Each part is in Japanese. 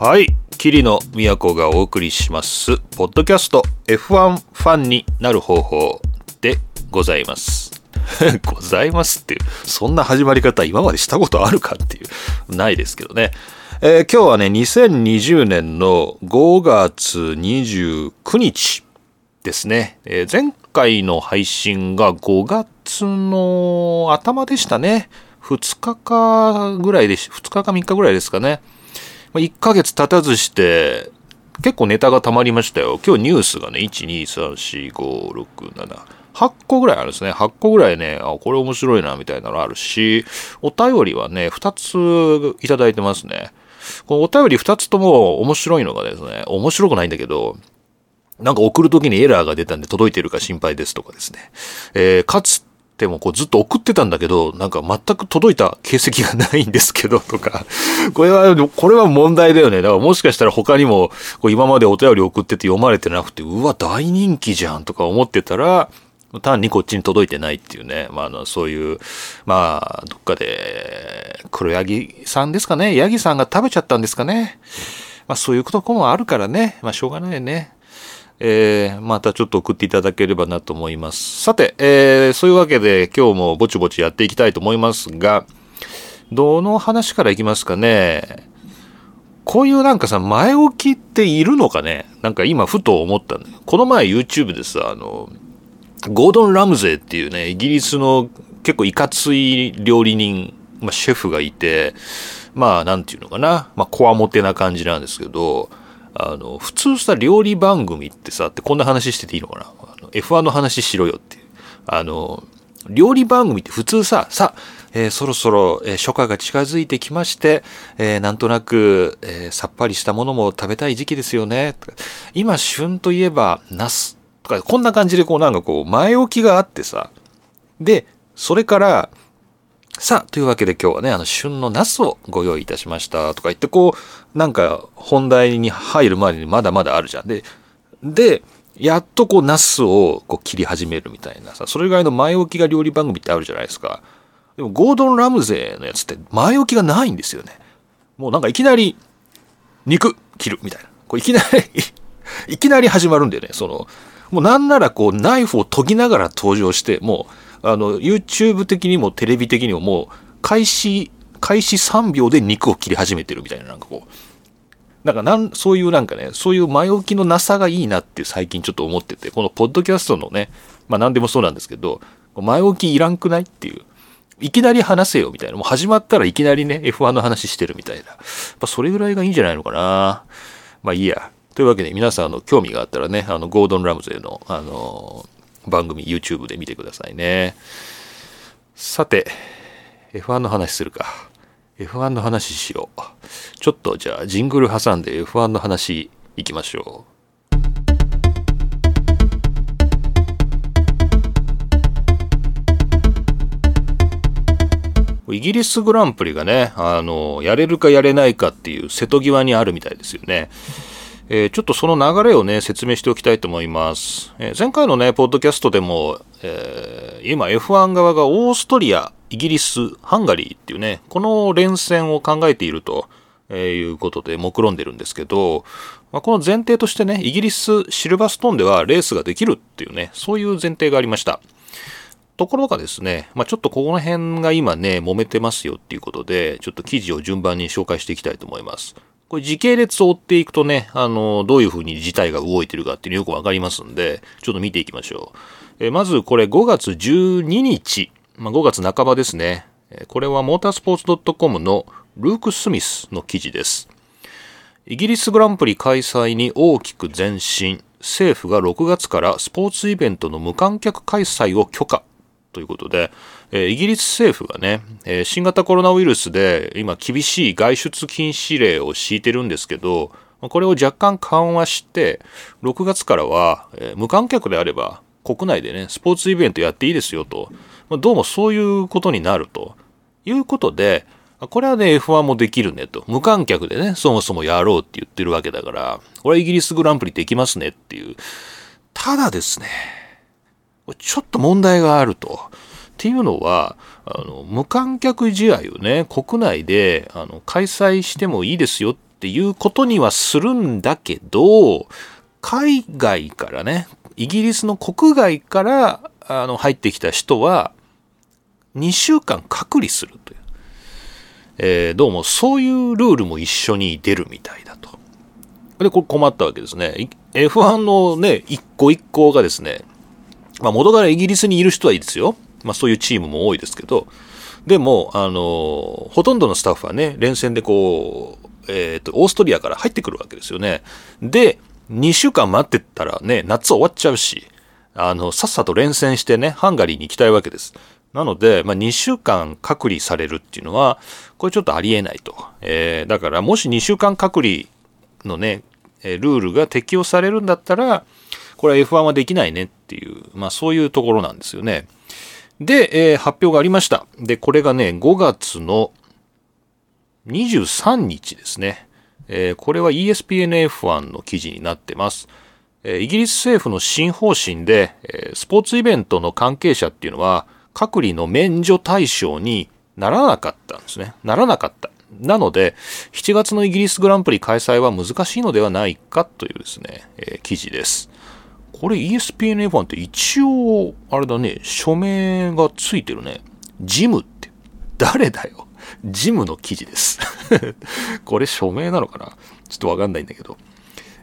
はい桐野都がお送りしますポッドキャスト F1 ファンになる方法でございます ございますっていうそんな始まり方今までしたことあるかっていうないですけどねえー、今日はね、2020年の5月29日ですね。えー、前回の配信が5月の頭でしたね。2日かぐらいでし、2日か3日ぐらいですかね。1ヶ月経たずして、結構ネタが溜まりましたよ。今日ニュースがね、1、2、3、4、5、6、7、8個ぐらいあるんですね。8個ぐらいね、あ、これ面白いな、みたいなのあるし、お便りはね、2ついただいてますね。このお便り2つとも面白いのがですね、面白くないんだけど、なんか送るときにエラーが出たんで届いてるか心配ですとかですね。えー、かつてもこうずっと送ってたんだけど、なんか全く届いた形跡がないんですけど とか、これは、これは問題だよね。だからもしかしたら他にも、こう今までお便り送ってて読まれてなくて、うわ、大人気じゃんとか思ってたら、単にこっちに届いてないっていうね、まあ、あの、そういう、まあ、どっかで、黒柳さんですかね、ヤギさんが食べちゃったんですかね。まあ、そういうこともあるからね、まあ、しょうがないよね。えー、またちょっと送っていただければなと思います。さて、えー、そういうわけで今日もぼちぼちやっていきたいと思いますが、どの話からいきますかね。こういうなんかさ、前置きっているのかねなんか今ふと思ったんだよ。この前 YouTube でさ、あの、ゴードン・ラムゼーっていうね、イギリスの結構いかつい料理人、まあ、シェフがいて、まあ、なんていうのかな、まあ、こわもてな感じなんですけど、あの、普通さ、料理番組ってさ、ってこんな話してていいのかな？あの ?F1 の話しろよっていう。あの、料理番組って普通さ、さ、えー、そろそろ、えー、初夏が近づいてきまして、えー、なんとなく、えさっぱりしたものも食べたい時期ですよね。今、旬といえば、ナスとか、こんな感じでこうなんかこう前置きがあってさ。で、それから、さあ、というわけで今日はね、あの、旬のナスをご用意いたしましたとか言って、こう、なんか本題に入る前にまだまだあるじゃん。で、で、やっとこう、ナスをこう切り始めるみたいなさ、それぐらいの前置きが料理番組ってあるじゃないですか。でも、ゴードン・ラムゼーのやつって前置きがないんですよね。もうなんかいきなり、肉切るみたいな。こういきなりいきなり始まるんだよね。その、もうなんならこうナイフを研ぎながら登場して、もう、あの、YouTube 的にもテレビ的にももう、開始、開始3秒で肉を切り始めてるみたいな、なんかこう。なんかなん、そういうなんかね、そういう前置きのなさがいいなって最近ちょっと思ってて、このポッドキャストのね、まあ何でもそうなんですけど、前置きいらんくないっていう。いきなり話せよみたいな。もう始まったらいきなりね、F1 の話してるみたいな。やっぱそれぐらいがいいんじゃないのかな。まあいいや。というわけで皆さんあの興味があったらね、あのゴードン・ラムゼのあの番組 YouTube で見てくださいね。さて、F1 の話するか。F1 の話しよう。ちょっとじゃあジングル挟んで F1 の話いきましょう。イギリスグランプリがね、あの、やれるかやれないかっていう瀬戸際にあるみたいですよね。えー、ちょっとその流れをね、説明しておきたいと思います。えー、前回のね、ポッドキャストでも、えー、今 F1 側がオーストリア、イギリス、ハンガリーっていうね、この連戦を考えていると、えいうことで目論んでるんですけど、まあ、この前提としてね、イギリス、シルバーストーンではレースができるっていうね、そういう前提がありました。ところがですね、まあ、ちょっとこの辺が今ね、揉めてますよっていうことで、ちょっと記事を順番に紹介していきたいと思います。これ時系列を追っていくとね、あの、どういうふうに事態が動いてるかっていうのよくわかりますんで、ちょっと見ていきましょう。えまずこれ5月12日、まあ、5月半ばですね。これはモータースポーツ .com のルーク・スミスの記事です。イギリスグランプリ開催に大きく前進。政府が6月からスポーツイベントの無観客開催を許可ということで、え、イギリス政府がね、え、新型コロナウイルスで今厳しい外出禁止令を敷いてるんですけど、これを若干緩和して、6月からは、え、無観客であれば国内でね、スポーツイベントやっていいですよと、どうもそういうことになるということで、これはね、F1 もできるねと。無観客でね、そもそもやろうって言ってるわけだから、これはイギリスグランプリできますねっていう。ただですね、ちょっと問題があると。っていうのは、あの無観客試合をね、国内であの開催してもいいですよっていうことにはするんだけど、海外からね、イギリスの国外からあの入ってきた人は、2週間隔離するという。えー、どうもそういうルールも一緒に出るみたいだと。で、これ困ったわけですね。F1 のね、一個一個がですね、まあ元からイギリスにいる人はいいですよ。まあそういうチームも多いですけど、でも、あの、ほとんどのスタッフはね、連戦でこう、えっ、ー、と、オーストリアから入ってくるわけですよね。で、2週間待ってたらね、夏終わっちゃうし、あの、さっさと連戦してね、ハンガリーに行きたいわけです。なので、まあ、2週間隔離されるっていうのは、これちょっとありえないと。えー、だから、もし2週間隔離のね、ルールが適用されるんだったら、これは F1 はできないねっていう、まあそういうところなんですよね。で、えー、発表がありました。で、これがね、5月の23日ですね。えー、これは ESPNF1 の記事になってます。えー、イギリス政府の新方針で、え、スポーツイベントの関係者っていうのは、隔離の免除対象にならなかったんですね。ならなかった。なので、7月のイギリスグランプリ開催は難しいのではないかというですね、え、記事です。これ ESPN-F1 って一応、あれだね、署名がついてるね。ジムって、誰だよ。ジムの記事です。これ署名なのかな？ちょっとわかんないんだけど。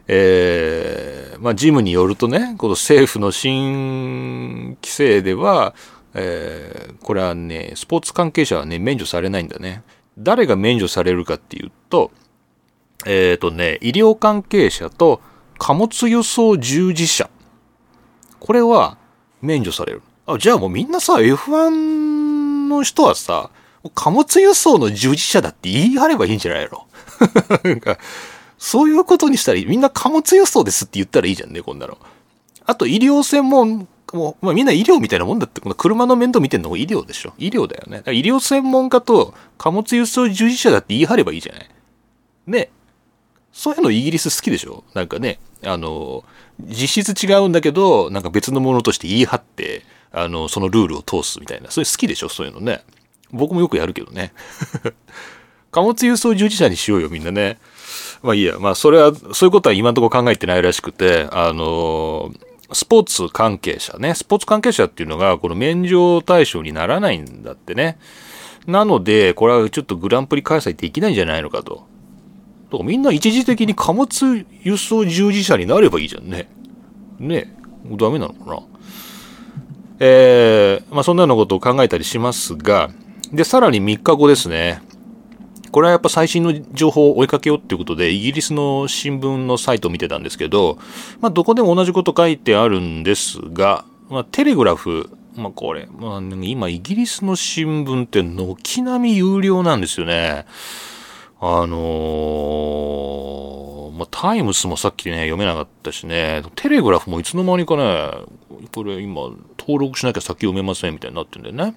えー、まあ、ジムによるとね、この政府の新規制では、えー、これはね、スポーツ関係者はね、免除されないんだね。誰が免除されるかっていうと、えっ、ー、とね、医療関係者と貨物輸送従事者。これは免除される。あ、じゃあもうみんなさ、F1 の人はさ、貨物輸送の従事者だって言い張ればいいんじゃないの？そういうことにしたらみんな貨物輸送ですって言ったらいいじゃんね、こんなの。あと医療専門もう、まあ、みんな医療みたいなもんだって、この車の面倒見てんのも医療でしょ。医療だよね。医療専門家と貨物輸送従事者だって言い張ればいいじゃない。ね。そういうのイギリス好きでしょ？なんかね、あの、実質違うんだけど、なんか別のものとして言い張って、あの、そのルールを通すみたいな。それ好きでしょ？そういうのね。僕もよくやるけどね。貨物輸送従事者にしようよ、みんなね。まあいいや。まあそれは、そういうことは今のとこ考えてないらしくて、あのスポーツ関係者ね、スポーツ関係者っていうのが、この免除対象にならないんだってね。なので、これはちょっとグランプリ開催できないんじゃないのかと。だからみんな一時的に貨物輸送従事者になればいいじゃんね。ねダメなのかな。えー、まあそんなようなことを考えたりしますが、で、さらに3日後ですね。これはやっぱ最新の情報を追いかけようっていうことで、イギリスの新聞のサイトを見てたんですけど、まあ、どこでも同じこと書いてあるんですが、まあ、テレグラフ、まあ、これ、まあ、今、イギリスの新聞って軒並み有料なんですよね。あのー、まあ、タイムスもさっきね、読めなかったしね、テレグラフもいつの間にかね、これ今、登録しなきゃ先読めませんみたいになってんだよね。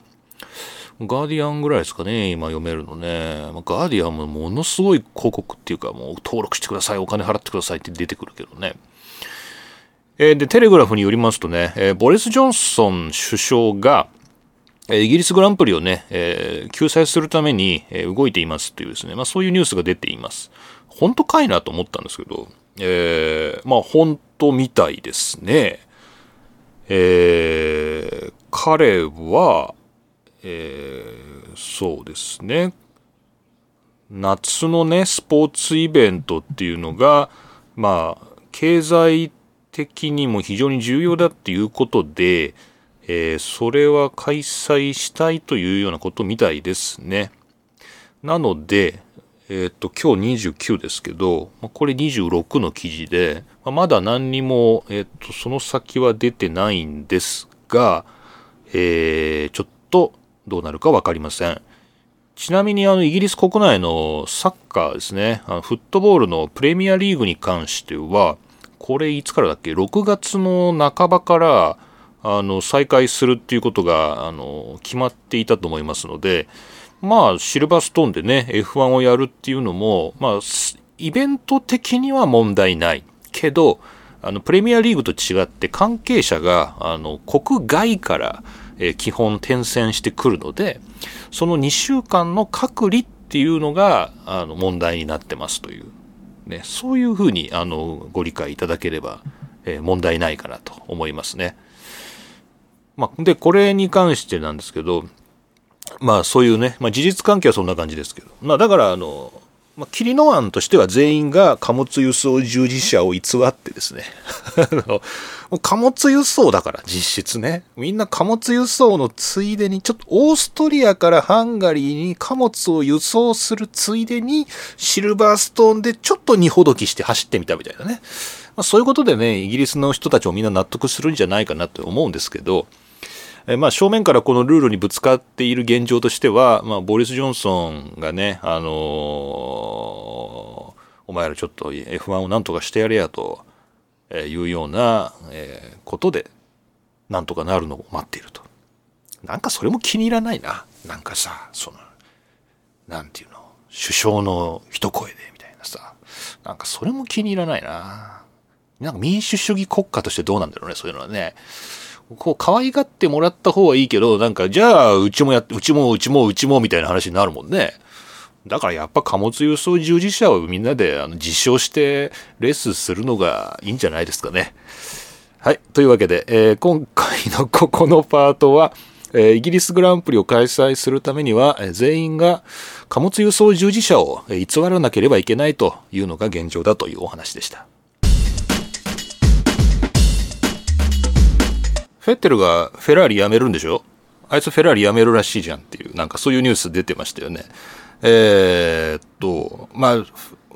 ガーディアンぐらいですかね、今読めるのね。まあ、ガーディアンもものすごい広告っていうか、もう登録してください、お金払ってくださいって出てくるけどね。えー、で、テレグラフによりますとね、えー、ボリス・ジョンソン首相が、イギリスグランプリをね、えー、救済するために、動いていますというですね、まあそういうニュースが出ています。本当かいなと思ったんですけど、えー、まあ本当みたいですね。えー、彼は、えー、そうですね。夏のね、スポーツイベントっていうのが、まあ、経済的にも非常に重要だっていうことで、えー、それは開催したいというようなことみたいですね。なので、えっ、と、今日29ですけど、これ26の記事で、まだ何にも、えっ、と、その先は出てないんですが、えー、ちょっとどうなるか分かりません。ちなみにあのイギリス国内のサッカーですね、あのフットボールのプレミアリーグに関しては、これいつからだっけ ?6 月の半ばからあの再開するっていうことがあの決まっていたと思いますので、まあシルバーストーンでね、F1 をやるっていうのも、まあイベント的には問題ないけど、あのプレミアリーグと違って関係者があの国外からえ基本転戦してくるので、その2週間の隔離っていうのがあの問題になってますという、ね、そういうふうにあのご理解いただければ、えー、問題ないかなと思いますね。まあ、で、これに関してなんですけど、まあそういうね、まあ、事実関係はそんな感じですけど、まあだからあの、まあ、霧の案としては全員が貨物輸送従事者を偽ってですね。貨物輸送だから実質ね。みんな貨物輸送のついでにちょっとオーストリアからハンガリーに貨物を輸送するついでにシルバーストーンでちょっと荷ほどきして走ってみたみたいなね、まあ、そういうことでねイギリスの人たちもみんな納得するんじゃないかなと思うんですけど。えまあ、正面からこのルールにぶつかっている現状としては、まあ、ボリス・ジョンソンがね、あのー、お前らちょっと F1 をなんとかしてやれやというような、えことで、なんとかなるのを待っていると。なんかそれも気に入らないな。なんかさ、その、なんていうの、首相の一声でみたいなさ、なんかそれも気に入らないな。なんか民主主義国家としてどうなんだろうね、そういうのはね。こう、可愛がってもらった方はいいけど、なんか、じゃあ、うちもや、うちも、うちも、うちも、みたいな話になるもんね。だからやっぱ貨物輸送従事者をみんなであの実証してレースするのがいいんじゃないですかね。はい。というわけで、えー、今回のここのパートは、えー、イギリスグランプリを開催するためには、全員が貨物輸送従事者を偽らなければいけないというのが現状だというお話でした。フェッテルがフェラーリ辞めるんでしょ？あいつフェラーリ辞めるらしいじゃんっていう、なんかそういうニュース出てましたよね。えー、っと、まあ、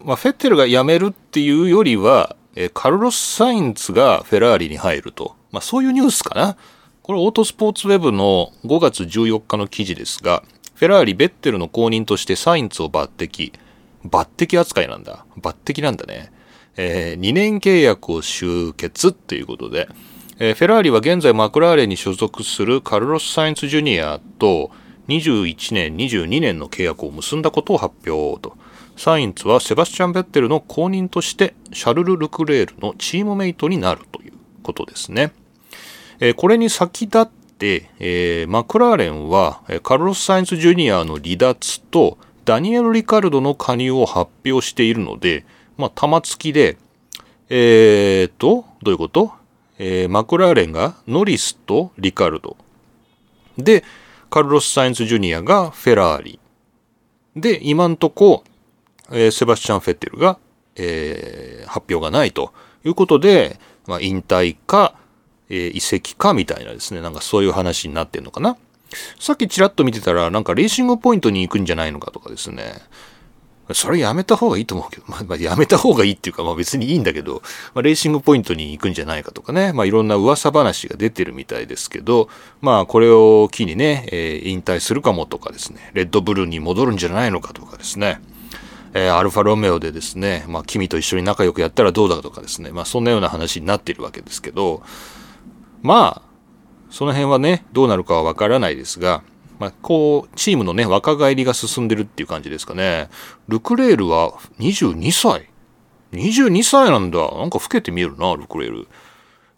まあ、フェッテルが辞めるっていうよりは、えカルロス・サインツがフェラーリに入ると。まあ、そういうニュースかな。これ、オートスポーツウェブの5月14日の記事ですが、フェラーリ・ベッテルの後任としてサインツを抜擢。抜擢扱いなんだ。抜擢なんだね。えー、2年契約を終結っていうことで、えー、フェラーリは現在マクラーレンに所属するカルロス・サインツ・ジュニアと21年、22年の契約を結んだことを発表と。サインツはセバスチャン・ベッテルの後任としてシャルル・ルクレールのチームメイトになるということですね。えー、これに先立って、えー、マクラーレンはカルロス・サインツ・ジュニアの離脱とダニエル・リカルドの加入を発表しているので、まあ、玉突きで、えーと、どういうこと？えー、マクラーレンがノリスとリカルド。で、カルロス・サインズ・ジュニアがフェラーリ。で、今んとこ、えー、セバスチャン・フェッテルが、えー、発表がないということで、まあ、引退か、え、移籍かみたいなですね、なんかそういう話になってんのかな。さっきちらっと見てたら、なんかレーシングポイントに行くんじゃないのかとかですね。それやめた方がいいと思うけど、まあ、まあ、やめた方がいいっていうか、まあ別にいいんだけど、まあ、レーシングポイントに行くんじゃない。かとかね、まあいろんな噂話が出てるみたいですけど、まあこれを機にね、えー、引退するかもとかですね、レッドブルに戻るんじゃないのかとかですね、えー、アルファロメオでですね、まあ君と一緒に仲良くやったらどうだとかですね、まあそんなような話になっているわけですけど、まあ、その辺はね、どうなるかはわからないですが、まあ、こう、チームのね、若返りが進んでるっていう感じですかね。ルクレールは22歳。22歳なんだ。なんか老けて見えるな、ルクレール。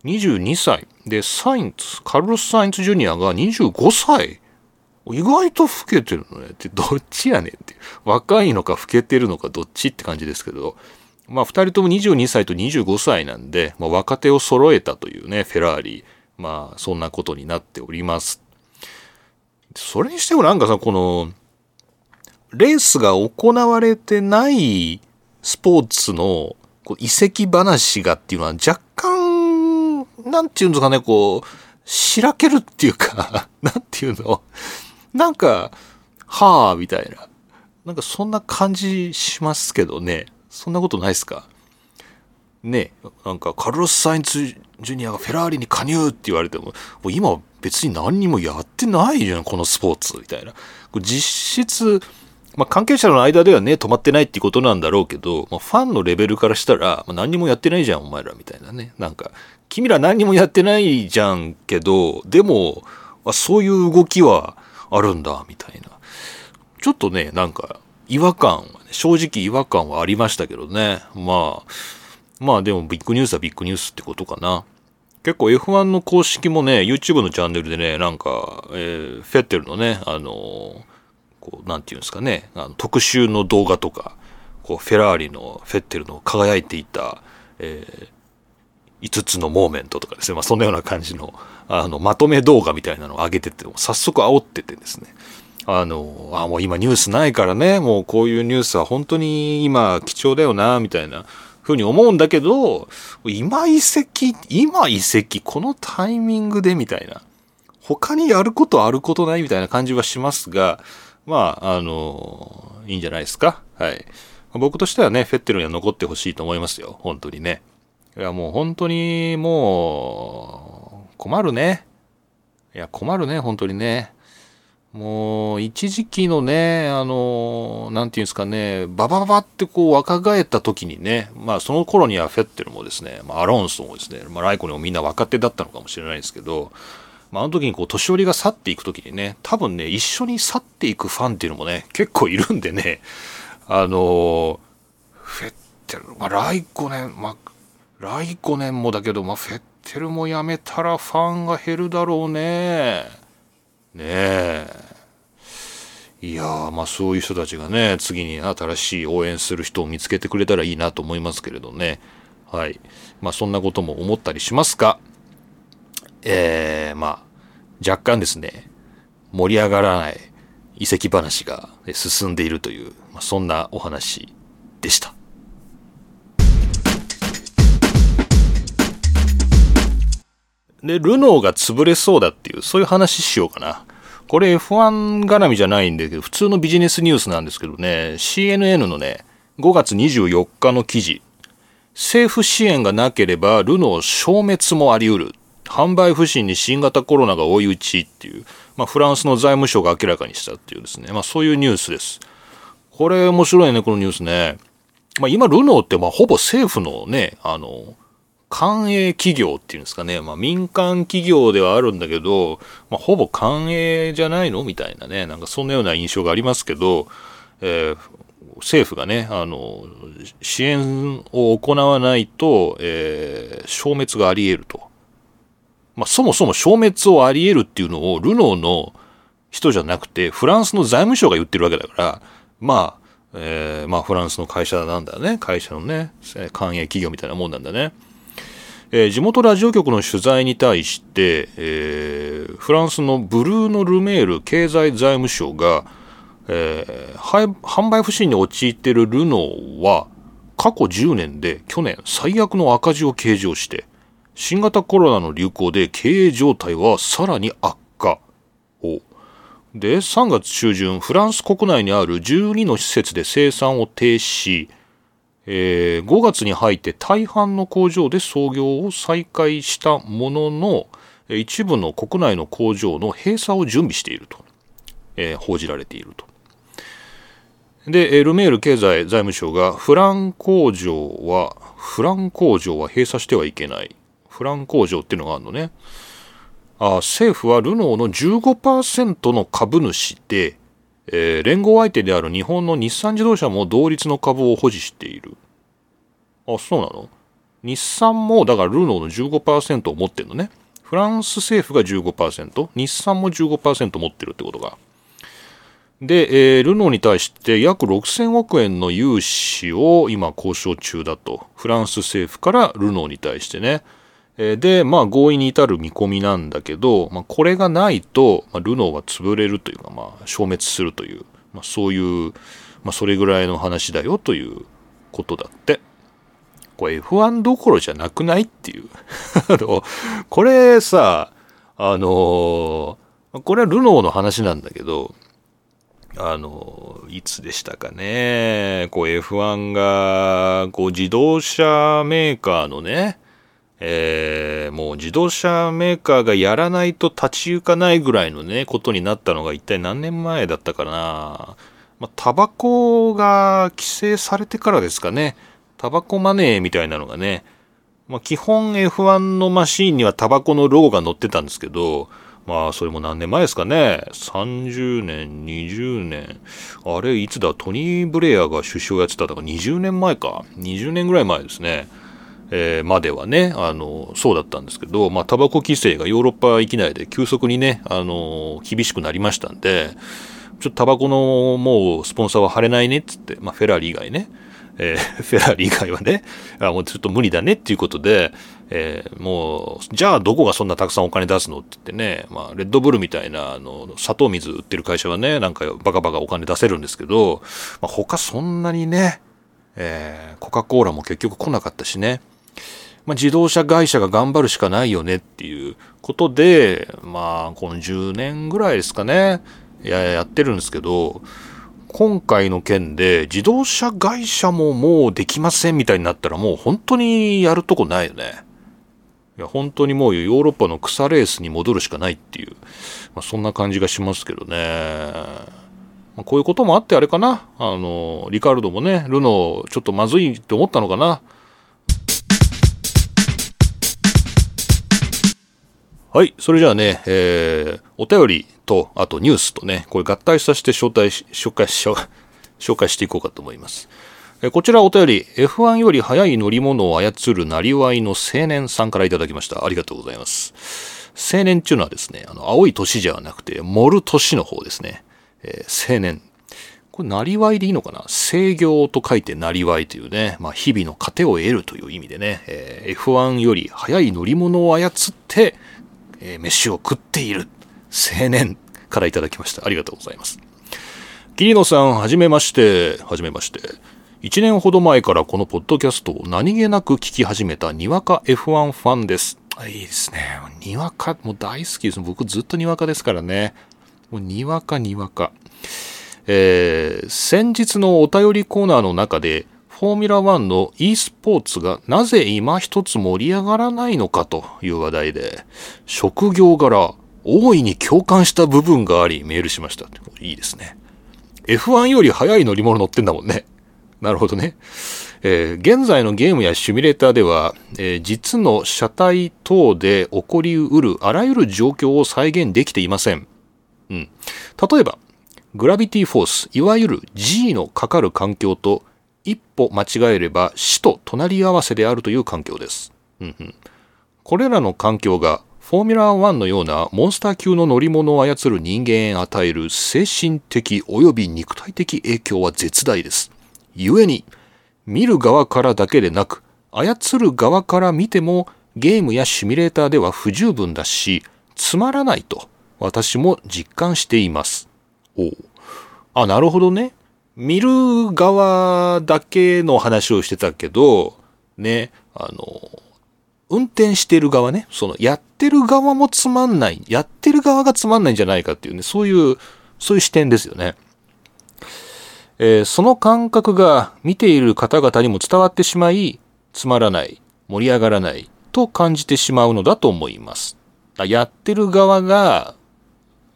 22歳。で、サインツ、カルロス・サインツ・ジュニアが25歳。意外と老けてるのね。って、どっちやねんって。若いのか老けてるのかどっちって感じですけど。まあ、二人とも22歳と25歳なんで、まあ、若手を揃えたというね、フェラーリ。まあ、そんなことになっております。それにしてもなんかさ、この、レースが行われてないスポーツのこう遺跡話がっていうのは若干、なんていうんですかね、こう、しらけるっていうか、なんていうの？なんか、はあ、みたいな。なんかそんな感じしますけどね。そんなことないですか？ねなんかカルロス・サインツ・ジュニアがフェラーリに加入って言われても、もう今別に何にもやってないじゃん、このスポーツ、みたいな。実質、まあ、関係者の間ではね、止まってないってことなんだろうけど、まあ、ファンのレベルからしたら、まあ、何にもやってないじゃん、お前ら、みたいなね。なんか、君ら何にもやってないじゃんけど、でも、あそういう動きはあるんだ、みたいな。ちょっとね、なんか、違和感はね、正直違和感はありましたけどね。まあ、まあでもビッグニュースはビッグニュースってことかな。結構 F1 の公式もね、YouTube のチャンネルでね、なんか、えー、フェッテルのね、あのー、こう、なんていうんですかね、あの特集の動画とか、こうフェラーリのフェッテルの輝いていた、えー、5つのモーメントとかですね、まあ、そんなような感じのあのまとめ動画みたいなのを上げてて早速煽っててですね。あのあもう今ニュースないからねもうこういうニュースは本当に今貴重だよなみたいなふうに思うんだけど今移籍今移籍このタイミングでみたいな。他にやることあることないみたいな感じはしますがまああのいいんじゃないですか。はい。僕としてはねフェッテルには残ってほしいと思いますよ。本当にね。いやもう本当にもう困るね。いや困るね本当にね。もう、一時期のね、あの、なんていうんですかね、ババババってこう若返った時にね、まあその頃にはフェッテルもですね、まあアロンソもですね、まあライコにもみんな若手だったのかもしれないですけど、まああの時にこう年寄りが去っていく時にね、多分ね、一緒に去っていくファンっていうのもね、結構いるんでね、あの、フェッテル、まあライコネン、まあ、ライコネンもだけど、まあフェッテルもやめたらファンが減るだろうね。ねえ。いやー、まあそういう人たちがね、次に新しい応援する人を見つけてくれたらいいなと思いますけれどね。はい。まあそんなことも思ったりしますが、えー、まあ、若干ですね、盛り上がらない遺跡話が進んでいるという、まあ、そんなお話でした。で、ルノーが潰れそうだっていう、そういう話しようかな。これ F1 絡みじゃないんだけど、普通のビジネスニュースなんですけどね、CNN のね、5月24日の記事。政府支援がなければ、ルノー消滅もあり得る。販売不振に新型コロナが追い打ちっていう、まあ、フランスの財務省が明らかにしたっていうですね、まあ、そういうニュースです。これ面白いね、このニュースね。まあ、今、ルノーってまあほぼ政府のね、あの、官営企業っていうんですかね、まあ、民間企業ではあるんだけど、まあ、ほぼ官営じゃないの？みたいなね、なんかそんなような印象がありますけど、えー、政府がね、あの、支援を行わないと、えー、消滅があり得ると。まあ、そもそも消滅をあり得るっていうのを、ルノーの人じゃなくて、フランスの財務省が言ってるわけだから、まあ、えー、まあ、フランスの会社なんだね。会社のね、官営企業みたいなもんなんだね。えー、地元ラジオ局の取材に対して、えー、フランスのブルーノ・ルメール経済財務省が、えー、販売不振に陥っているルノーは過去10年で去年最悪の赤字を計上して新型コロナの流行で経営状態はさらに悪化。をで3月中旬フランス国内にある12の施設で生産を停止。えー、5月に入って大半の工場で操業を再開したものの一部の国内の工場の閉鎖を準備していると、えー、報じられていると。で、ルメール経済財務省がフラン工場は、フラン工場は閉鎖してはいけない。フラン工場っていうのがあるのね。あ政府はルノーの15%の株主で、えー、連合相手である日本の日産自動車も同率の株を保持している。あ、そうなの？日産も、だからルノーの15%を持ってるのね。フランス政府が15%、日産も15%持ってるってことが。で、えー、ルノーに対して約6000億円の融資を今交渉中だと。フランス政府からルノーに対してね。で、まあ合意に至る見込みなんだけど、まあ、これがないと、まあ、ルノーは潰れるというか、まあ消滅するという、まあ、そういう、まあそれぐらいの話だよということだって。これ F1 どころじゃなくないっていう。あの、これさ、あの、これはルノーの話なんだけど、あの、いつでしたかね、こう F1 が、こう自動車メーカーのね、えー、もう自動車メーカーがやらないと立ち行かないぐらいのね、ことになったのが一体何年前だったかな。まあ、タバコが規制されてからですかね。タバコマネーみたいなのがね。まあ、基本 F1 のマシーンにはタバコのロゴが載ってたんですけど、まあ、それも何年前ですかね。30年、20年。あれ、いつだ？トニー・ブレアが首相やってたとか20年前か。20年ぐらい前ですね。えー、まではね、あの、そうだったんですけど、まあ、タバコ規制がヨーロッパ域内で急速にね、あの、厳しくなりましたんで、ちょっとタバコのもうスポンサーは貼れないねっつって、まあ、フェラーリ以外ね、えー、フェラーリ以外はね、あもうちょっと無理だねっていうことで、えー、もう、じゃあどこがそんなたくさんお金出すのって言ってね、まあ、レッドブルみたいな、あの、砂糖水売ってる会社はね、なんかバカバカお金出せるんですけど、まあ、他そんなにね、えー、コカ・コーラも結局来なかったしね、まあ、自動車会社が頑張るしかないよねっていうことで、まあ、この10年ぐらいですかね、ややってるんですけど、今回の件で自動車会社ももうできませんみたいになったらもう本当にやるとこないよね。いや、本当にもうヨーロッパの草レースに戻るしかないっていう、まあ、そんな感じがしますけどね。まあ、こういうこともあってあれかな。あの、リカルドもね、ルノーちょっとまずいって思ったのかな。はい。それじゃあね、えー、お便りと、あとニュースとね、これ合体させて紹介し、紹介し、紹介していこうかと思います。えーこちらお便り、F1 より速い乗り物を操るなりわいの青年さんからいただきました。ありがとうございます。青年っていうのはですね、あの、青い年じゃなくて、盛る年の方ですね。えー、青年。これ、なりわいでいいのかな？制御と書いてなりわいというね、まあ、日々の糧を得るという意味でね、えー、F1 より速い乗り物を操って、えー、飯を食っている青年からいただきました。ありがとうございます。桐野さん、はじめまして。はじめまして。1年ほど前からこのポッドキャストを何気なく聞き始めたにわか F1 ファンです。いいですね。にわか、もう大好きです。僕ずっとにわかですからね。もうにわかにわか。えー、先日のお便りコーナーの中で、フォーミュラ1の e スポーツがなぜ今一つ盛り上がらないのかという話題で、職業柄、大いに共感した部分がありメールしました。いいですね。F1 より速い乗り物乗ってんだもんね。なるほどね。えー、現在のゲームやシミュレーターでは、えー、実の車体等で起こりうるあらゆる状況を再現できていません。うん。例えば、グラビティフォース、いわゆる G のかかる環境と一歩間違えれば死と隣り合わせであるという環境です。うん、これらの環境がフォーミュラー1のようなモンスター級の乗り物を操る人間へ与える精神的及び肉体的影響は絶大です。故に、見る側からだけでなく、操る側から見てもゲームやシミュレーターでは不十分だし、つまらないと私も実感しています。おあ、なるほどね。見る側だけの話をしてたけど、ね、あの、運転してる側ね、そのやってる側もつまんない、やってる側がつまんないんじゃないかっていうね、そういう、そういう視点ですよね。えー、その感覚が見ている方々にも伝わってしまい、つまらない、盛り上がらないと感じてしまうのだと思います。やってる側が、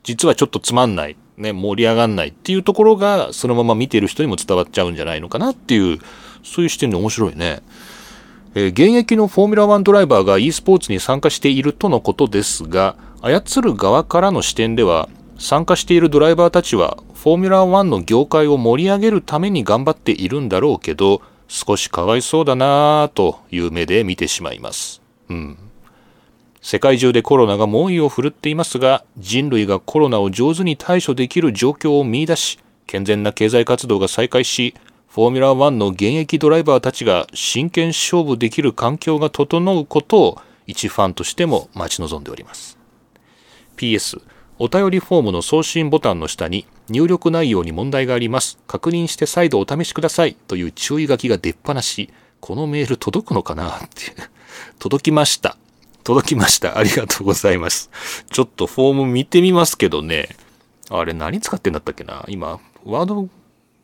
実はちょっとつまんない、ね、盛り上がんないっていうところが、そのまま見てる人にも伝わっちゃうんじゃないのかなっていう、そういう視点で面白いね。えー、現役のフォーミュラ1ドライバーが e スポーツに参加しているとのことですが、操る側からの視点では、参加しているドライバーたちは、フォーミュラ1の業界を盛り上げるために頑張っているんだろうけど、少しかわいそうだなぁという目で見てしまいます。うん。世界中でコロナが猛威を振るっていますが、人類がコロナを上手に対処できる状況を見出し、健全な経済活動が再開し、フォーミュラー1の現役ドライバーたちが真剣勝負できる環境が整うことを一ファンとしても待ち望んでおります。PS お便りフォームの送信ボタンの下に入力内容に問題があります。確認して再度お試しくださいという注意書きが出っ放し、このメール届くのかなって。届きました。届きました。ありがとうございます。ちょっとフォーム見てみますけどね。あれ何使ってんだったっけな？今、ワード、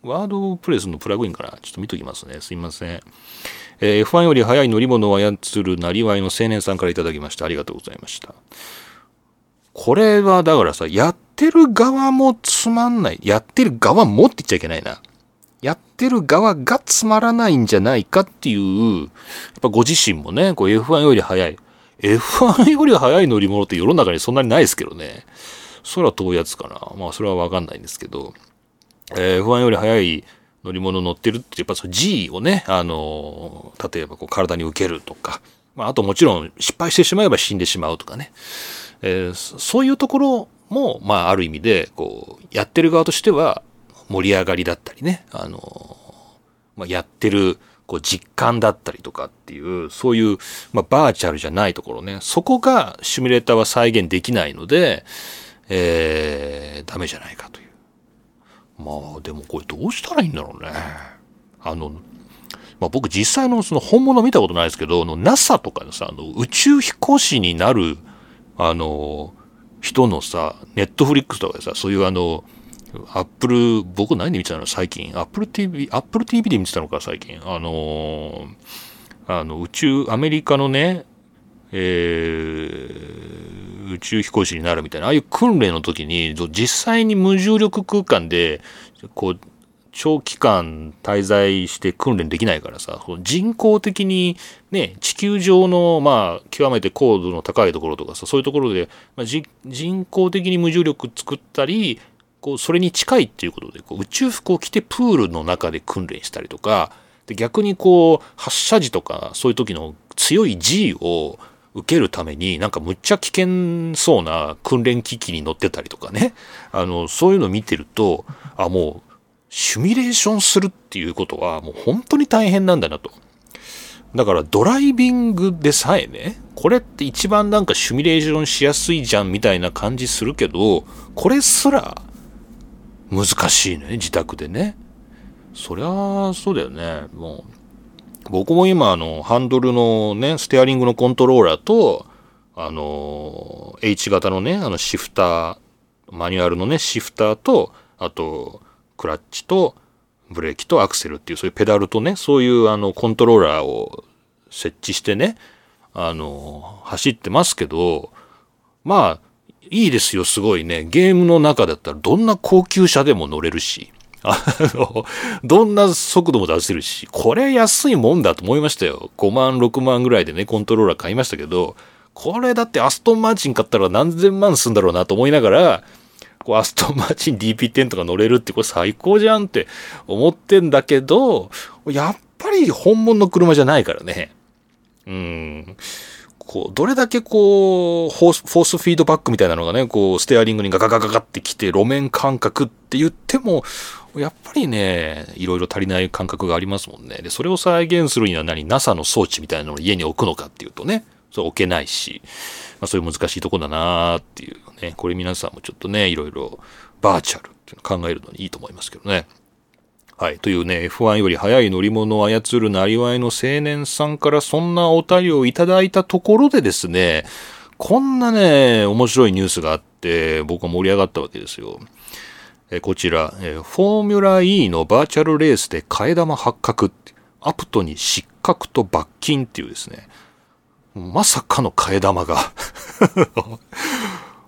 ワードプレスのプラグインかな？ちょっと見ときますね。すいません。えー、F1 より速い乗り物を操るなりわいの青年さんから頂きました。ありがとうございました。これはだからさ、やってる側もつまんない。やってる側もって言っちゃいけないな。やってる側がつまらないんじゃないかっていう、やっぱご自身もね、こう F1 より速い。F1 より速い乗り物って世の中にそんなにないですけどね。それは遠いやつかな。まあそれはわかんないんですけど、えー、F1 より速い乗り物乗ってるってやっぱその G をね、あのー、例えばこう体に受けるとか、まああともちろん失敗してしまえば死んでしまうとかね。えー、そういうところも、まあ、ある意味で、こう、やってる側としては、盛り上がりだったりね、あの、まあ、やってる、こう、実感だったりとかっていう、そういう、まあ、バーチャルじゃないところね、そこがシミュレーターは再現できないので、えー、ダメじゃないかという。まあ、でもこれどうしたらいいんだろうね。あの、まあ、僕実際のその本物見たことないですけど、あの NASA とかのさ、あの宇宙飛行士になる、あの、人のさ、 Netflix とかでさ、そういうあの、 Apple、僕何で見てたの最近？アップル TV、アップル TV で見てたのか最近。あのあの、宇宙、アメリカのね、えー、宇宙飛行士になるみたいな、ああいう訓練の時に、実際に無重力空間で、こう、長期間滞在して訓練できないからさ、人工的にね、地球上の、まあ、極めて高度の高いところとかさ、そういうところで、まあ、人工的に無重力作ったり、こう、それに近いっていうことで、こう宇宙服を着てプールの中で訓練したりとか、で逆にこう、発射時とか、そういう時の強い G を受けるために、なんかむっちゃ危険そうな訓練機器に乗ってたりとかね。あの、そういうのを見てると、あ、もう、シミュレーションするっていうことはもう本当に大変なんだなと。だからドライビングでさえね、これって一番なんかシミュレーションしやすいじゃんみたいな感じするけど、これすら難しいね、自宅でね。そりゃそうだよね。もう、僕も今あの、ハンドルのね、ステアリングのコントローラーと、あの、H 型のね、あのシフター、マニュアルのね、シフターと、あと、クラッチとブレーキとアクセルっていうそういうペダルとねそういうあのコントローラーを設置してねあの走ってますけどまあいいですよすごいね。ゲームの中だったらどんな高級車でも乗れるし。あのどんな速度も出せるし。これ安いもんだと思いましたよ。5万6万ぐらいでねコントローラー買いましたけど。これだってアストンマーチン買ったら何千万すんだろうなと思いながらこうアストンマーチン DP10 とか乗れるってこれ最高じゃんって思ってんだけど、やっぱり本物の車じゃないからね。うん。こう、どれだけこう、フォース、フィードバックみたいなのがね、こう、ステアリングにガガガガガってきて、路面感覚って言っても、やっぱりね、いろいろ足りない感覚がありますもんね。で、それを再現するには何 ?NASA の装置みたいなのを家に置くのかっていうとね、それ置けないし、まあ、そういう難しいとこだなーっていうね、これ皆さんもちょっとね、いろいろバーチャルっていうの考えるのにいいと思いますけどね。はい。というね、F1 より速い乗り物を操るなりわいの青年さんからそんなお便りをいただいたところでですね、こんなね、面白いニュースがあって、僕は盛り上がったわけですよ。えこちら、えフォーミュラ E のバーチャルレースで替え玉発覚、アプトに失格と罰金っていうですね、まさかの替え玉が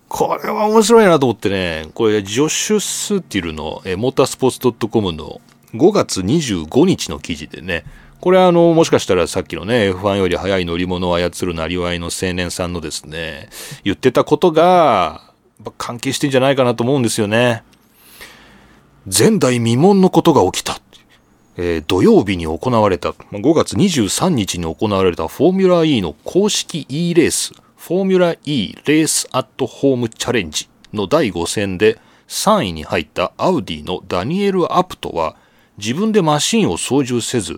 これは面白いなと思ってね、これ、ジョシュ・スーティルの、えモータースポーツ .com の5月25日の記事でね、これはあの、もしかしたらさっきのね、F1 より速い乗り物を操るなりわいの青年さんのですね、言ってたことが、関係してんじゃないかなと思うんですよね。前代未聞のことが起きた。えー、土曜日に行われた、5月23日に行われたフォーミュラ E の公式 E レース、フォーミュラ E レースアットホームチャレンジの第5戦で3位に入ったアウディのダニエル・アプトは自分でマシンを操縦せず、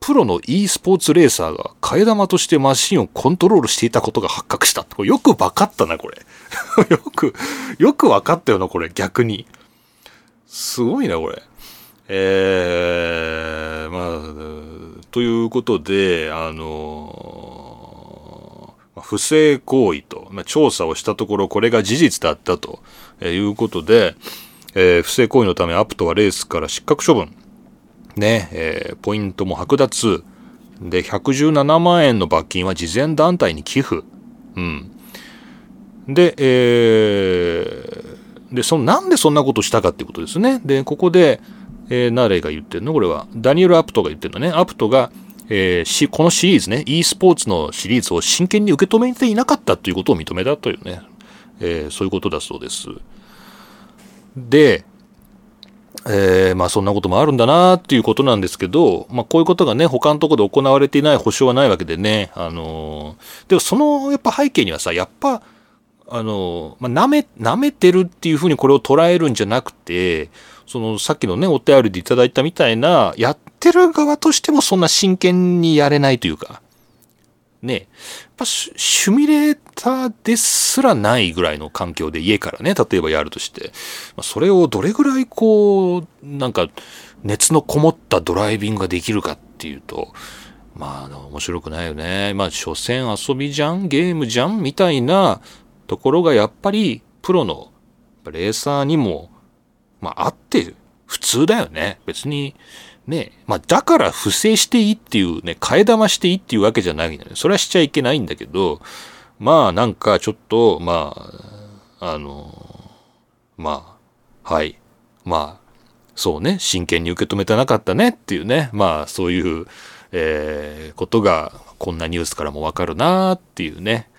プロの e スポーツレーサーが替え玉としてマシンをコントロールしていたことが発覚した。これよく分かったな、これ。よく、よく分かったよな、これ、逆に。すごいな、これ。えー、まあ、ということで、あの、不正行為と、まあ、調査をしたところ、これが事実だったということで、えー、不正行為のためアプトはレースから失格処分。ね、えー、ポイントも剥奪。で、117万円の罰金は慈善団体に寄付。うん。で、えー、で、その、なんでそんなことしたかっていうことですね。で、ここで、えー、誰が言ってるのこれは。ダニエル・アプトが言ってるのね。アプトが、えー、このシリーズね、e スポーツのシリーズを真剣に受け止めていなかったということを認めたというね、えー、そういうことだそうです。で、えー、まあそんなこともあるんだなっていうことなんですけど、まあこういうことがね、他のところで行われていない保証はないわけでね、あのー、でもそのやっぱ背景にはさ、やっぱ、あの、まあ、舐め、舐めてるっていうふうにこれを捉えるんじゃなくて、そのさっきのね、お便りでいただいたみたいな、やってる側としてもそんな真剣にやれないというか、ね、やっぱシュミュレーターですらないぐらいの環境で家からね、例えばやるとして、それをどれぐらいこう、なんか熱のこもったドライビングができるかっていうと、まあ面白くないよね。まあ所詮遊びじゃんゲームじゃんみたいなところがやっぱりプロのレーサーにも、まああって普通だよね。別に、ね、まあだから不正していいっていうね、替え玉していいっていうわけじゃないんだよね。それはしちゃいけないんだけど、まあなんかちょっと、まあ、あの、まあ、はい。まあ、そうね、真剣に受け止めてなかったね。っていうね、まあそういう、えー、ことがこんなニュースからもわかるなっていうね、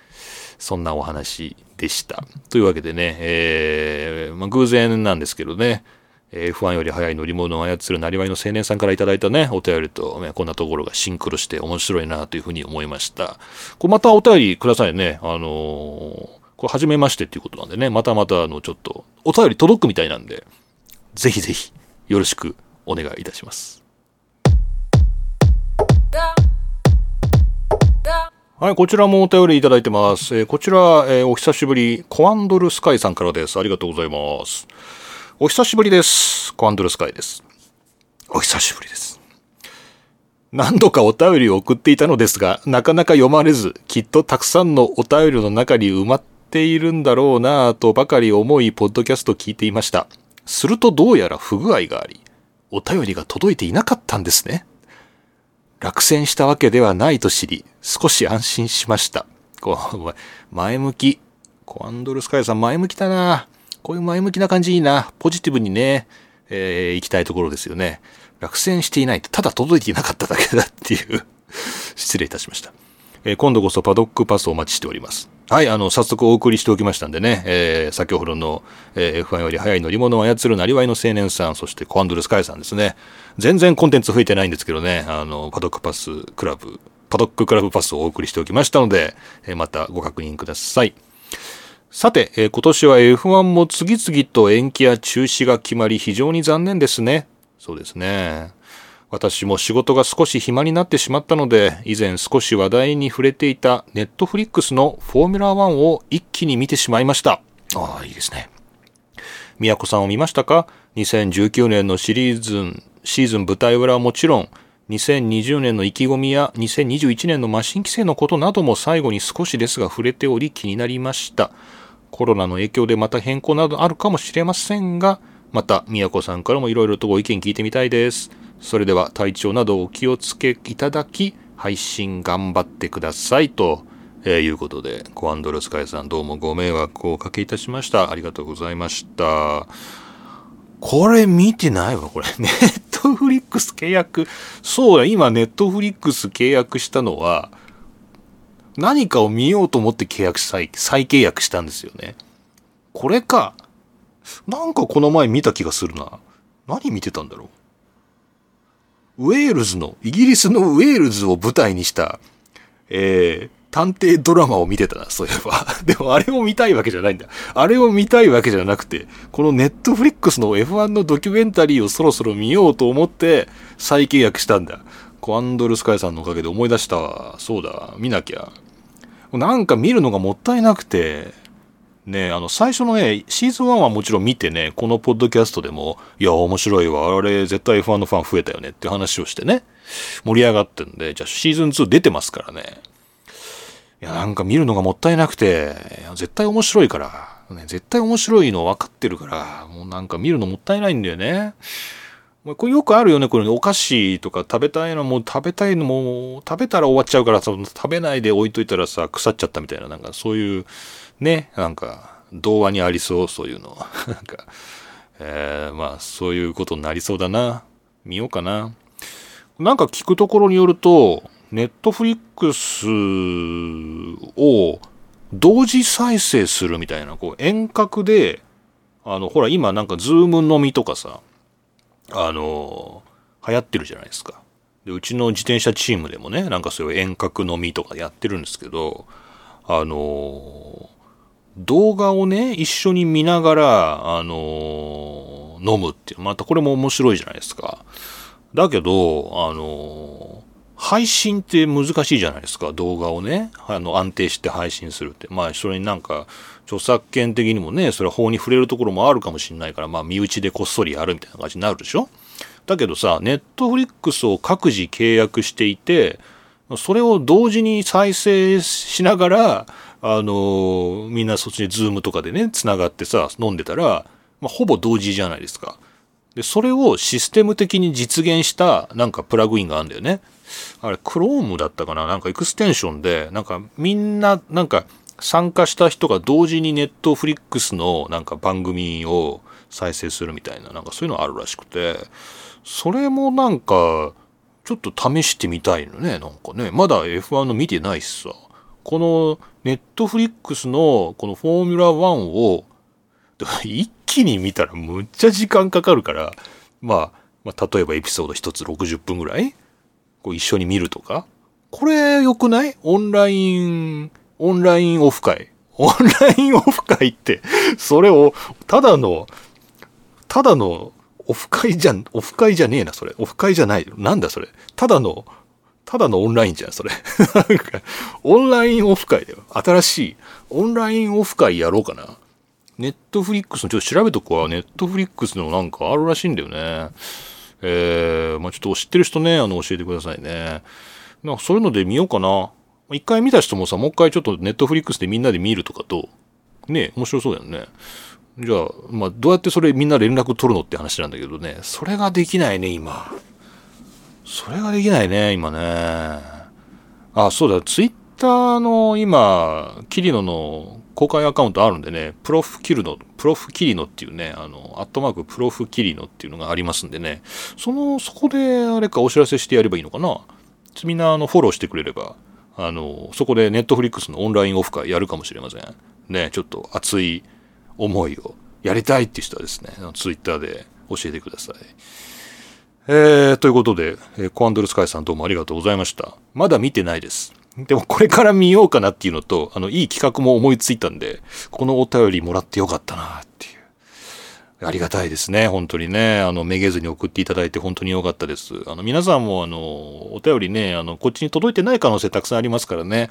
そんなお話でした。というわけでね、えー、まあ、偶然なんですけどね、F1 より速い乗り物を操るなりわいの青年さんからいただいたね、お便りと、ね、こんなところがシンクロして面白いなというふうに思いました。これまたお便りくださいね。あのー、これ初めましてっていうことなんでね、またまたあの、ちょっと、お便り届くみたいなんで、ぜひぜひ、よろしくお願いいたします。はい、こちらもお便りいただいてます。えー、こちら、えー、お久しぶり、コアンドルスカイさんからです。ありがとうございます。お久しぶりです。コアンドルスカイです。お久しぶりです。何度かお便りを送っていたのですが、なかなか読まれず、きっとたくさんのお便りの中に埋まっているんだろうなぁとばかり思い、ポッドキャスト聞いていました。するとどうやら不具合があり、お便りが届いていなかったんですね。落選したわけではないと知り、少し安心しました。こう、前向き。コアンドルスカイさん前向きだなこういう前向きな感じいいな。ポジティブにね、えー、行きたいところですよね。落選していない。ただ届いていなかっただけだっていう 失礼いたしました。えー、今度こそパドックパスをお待ちしております。はい、あの、早速お送りしておきましたんでね、えー、先ほどの、えー、F1 より速い乗り物を操るなりわいの青年さん、そしてコアンドルスカイさんですね。全然コンテンツ増えてないんですけどね、あの、パドックパスクラブ、パドッククラブパスをお送りしておきましたので、えー、またご確認ください。さて、えー、今年は F1 も次々と延期や中止が決まり非常に残念ですね。そうですね。私も仕事が少し暇になってしまったので、以前少し話題に触れていたネットフリックスのフォーミュラー1を一気に見てしまいました。ああ、いいですね。宮子さんを見ましたか ?2019 年のシリーズン、シーズン舞台裏はもちろん、2020年の意気込みや2021年のマシン規制のことなども最後に少しですが触れており気になりました。コロナの影響でまた変更などあるかもしれませんが、また、宮子さんからもいろいろとご意見聞いてみたいです。それでは体調などお気をつけいただき、配信頑張ってくださいと、えー、いうことで、コアンドルスカイさんどうもご迷惑をおかけいたしました。ありがとうございました。これ見てないわ、これ。ネットフリックス契約。そうだ、今ネットフリックス契約したのは、何かを見ようと思って契約再、再契約したんですよね。これか。なんかこの前見た気がするな。何見てたんだろう。ウェールズの、イギリスのウェールズを舞台にした、えー、探偵ドラマを見てたな、そういえば。でもあれを見たいわけじゃないんだ。あれを見たいわけじゃなくて、このネットフリックスの F1 のドキュメンタリーをそろそろ見ようと思って再契約したんだ。コアンドルスカイさんのおかげで思い出したわ。そうだ、見なきゃ。なんか見るのがもったいなくて、ね、あの、最初のね、シーズン1はもちろん見てね、このポッドキャストでも、いや、面白いわ、あれ、絶対 F1 のファン増えたよねって話をしてね、盛り上がってんで、じゃあシーズン2出てますからね。いや、なんか見るのがもったいなくて、絶対面白いから、ね、絶対面白いの分かってるから、もうなんか見るのもったいないんだよね。これよくあるよね、これねお菓子とか食べたいのも食べたいのも食べたら終わっちゃうからさ、食べないで置いといたらさ、腐っちゃったみたいな、なんかそういう、ね、なんか、童話にありそう、そういうの。なんか、えー、まあ、そういうことになりそうだな。見ようかな。なんか聞くところによると、 Netflix を同時再生するみたいな、こう遠隔で、あの、ほら今なんか Zoom 飲みとかさ、あの、流行ってるじゃないですか。で、うちの自転車チームでもね、なんかそういう遠隔飲みとかやってるんですけど、あの動画をね、一緒に見ながら、あの、飲むっていう、またこれも面白いじゃないですか。だけど、あの、配信って難しいじゃないですか、動画をね。あの、安定して配信するって。まあ、それになんか、著作権的にもね、それは法に触れるところもあるかもしれないから、まあ、身内でこっそりやるみたいな感じになるでしょ？だけどさ、 Netflix を各自契約していて、それを同時に再生しながら、あのみんなそっちに Zoom とかでね、繋がってさ、飲んでたら、まあ、ほぼ同時じゃないですか。で、それをシステム的に実現した、なんかプラグインがあるんだよね。あれ、Chrome だったかな？なんかエクステンションで、なんかみんな、なんか参加した人が同時に Netflix のなんか番組を再生するみたいな、なんかそういうのあるらしくて、それもなんか、ちょっと試してみたいのね、なんかね。まだ F1 の見てないしさ。この Netflix のこのフォーミュラ1を 一気に見たらむっちゃ時間かかるから、まあ、まあ、例えばエピソード1つ60分ぐらい？こう一緒に見るとか？これ良くない？オンライン、オンラインオフ会。オンラインオフ会って、それを、ただの、ただのオフ会じゃ、オフ会じゃねえな、それ。オフ会じゃない。なんだ、それ。ただの、ただのオンラインじゃん、それ。オンラインオフ会だよ。新しい。オンラインオフ会やろうかな。ネットフリックスの、ちょっと調べとくわ。ネットフリックスのなんかあるらしいんだよね。えー、まあちょっと知ってる人ね、あの、教えてくださいね。なんかそういうので見ようかな。一回見た人もさ、もう一回ちょっとネットフリックスでみんなで見るとかと、ね、面白そうだよね。じゃあ、まあ、どうやってそれみんな連絡取るのって話なんだけどね、それができないね、今。それができないね、今ね。あ、そうだ、ツイッターの今、キリノの公開アカウントあるんでね、プロフキルノ、プロフキリノっていうね、あの、アットマークプロフキリノっていうのがありますんでね、その、そこであれかお知らせしてやればいいのかな。みんな、あの、フォローしてくれれば、あの、そこでネットフリックスのオンラインオフ会やるかもしれません。ね、ちょっと熱い思いをやりたいっていう人はですね、ツイッターで教えてください。えー、ということで、えー、コアンドルスカイさんどうもありがとうございました。まだ見てないです。でもこれから見ようかなっていうのと、あの、いい企画も思いついたんで、このお便りもらってよかったなっ。ありがたいですね、本当にね。あの、めげずに送っていただいて本当によかったです。あの、皆さんもあの、お便りね、あの、こっちに届いてない可能性たくさんありますからね。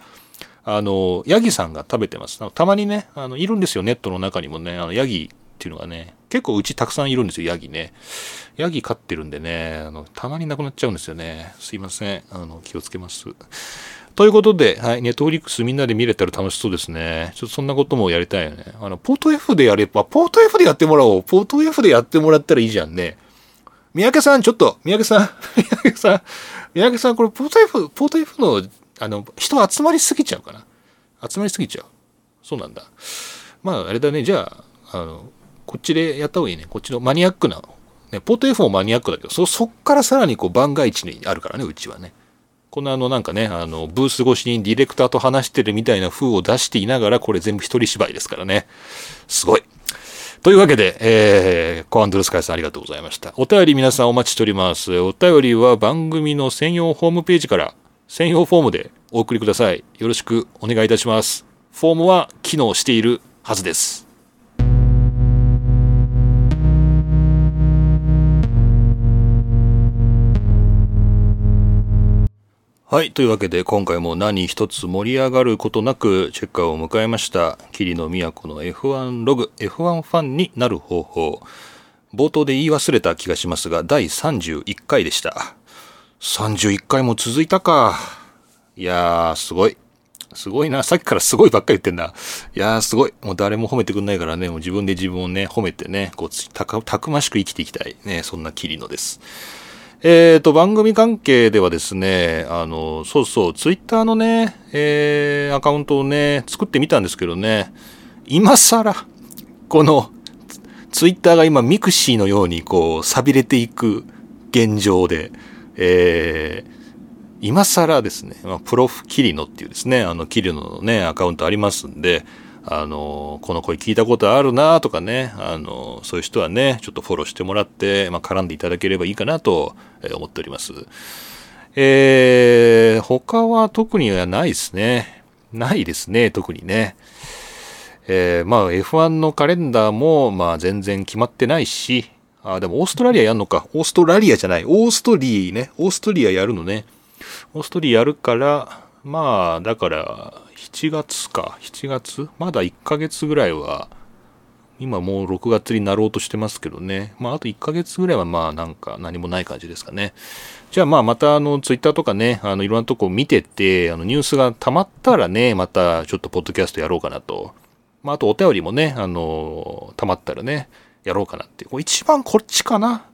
あの、ヤギさんが食べてます。たまにね、あの、いるんですよ、ネットの中にもね、あの、ヤギっていうのがね、結構うちたくさんいるんですよ、ヤギね。ヤギ飼ってるんでね、あの、たまになくなっちゃうんですよね。すいません。あの、気をつけます。ということで、はい、ネットフリックスみんなで見れたら楽しそうですね。ちょっとそんなこともやりたいよね。あの、ポート F でやれば、ポート F でやってもらおう。ポート F でやってもらったらいいじゃんね。三宅さん、ちょっと、三宅さん、三宅さん、三宅さん、これ、ポート F、ポート F の、あの、人集まりすぎちゃうかな。集まりすぎちゃう。そうなんだ。まあ、あれだね。じゃあ、あの、こっちでやった方がいいね。こっちのマニアックな、ね、ポート F もマニアックだけど、そ、そっからさらにこう番外地にあるからね、うちはね。このあのなんかね、あの、ブース越しにディレクターと話してるみたいな風を出していながら、これ全部一人芝居ですからね。すごい。というわけで、えー、コアンドルスカイさんありがとうございました。お便り皆さんお待ちしております。お便りは番組の専用ホームページから、専用フォームでお送りください。よろしくお願いいたします。フォームは機能しているはずです。はい。というわけで、今回も何一つ盛り上がることなく、チェッカーを迎えました。霧の都の F1 ログ、F1 ファンになる方法。冒頭で言い忘れた気がしますが、第31回でした。31回も続いたか。いやー、すごい。すごいな。さっきからすごいばっかり言ってんな。いやー、すごい。もう誰も褒めてくんないからね、もう自分で自分をね、褒めてね、こう、たくましく生きていきたい。ね、そんな霧のです。え、ー、と、番組関係ではですね、あの、そうそう、ツイッターのね、えー、アカウントをね、作ってみたんですけどね、今更、この、 Twitter が今 mixi のようにこう、錆びれていく現状で、えー、今更ですね、まあ、プロフキリノっていうですね、あの、キリノのね、アカウントありますんで、あの、この声聞いたことあるなとかね、あの、そういう人はね、ちょっとフォローしてもらって、まあ、絡んでいただければいいかなと思っております。えー、他は特にはないですね。ないですね、特にね。えー、まあ F1 のカレンダーもまあ全然決まってないし、あ、でもオーストラリアやんのか。オーストラリアじゃない。オーストリーね。オーストリアやるのね。オーストリーやるから、まあ、だから、7月か。7月？まだ1ヶ月ぐらいは、今もう6月になろうとしてますけどね。まあ、あと1ヶ月ぐらいはまあ、なんか何もない感じですかね。じゃあまあ、またあの、ツイッターとかね、あの、いろんなとこ見てて、あの、ニュースが溜まったらね、またちょっとポッドキャストやろうかなと。まあ、あとお便りもね、あの、溜まったらね、やろうかなっていう。一番こっちかな。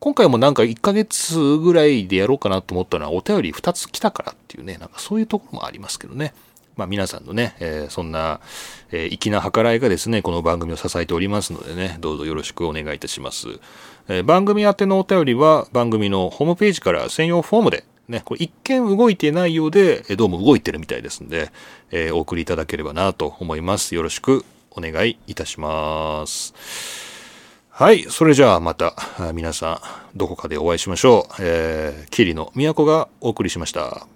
今回もなんか1ヶ月ぐらいでやろうかなと思ったのはお便り2つ来たからっていうね、なんかそういうところもありますけどね。まあ皆さんのね、えー、そんな、えー、粋な計らいがですね、この番組を支えておりますのでね、どうぞよろしくお願いいたします。えー、番組宛てのお便りは番組のホームページから専用フォームでね、これ一見動いてないようで、どうも動いてるみたいですんで、えー、お送りいただければなと思います。よろしくお願いいたします。はい。それじゃあまた皆さんどこかでお会いしましょう。えー、キリの都がお送りしました。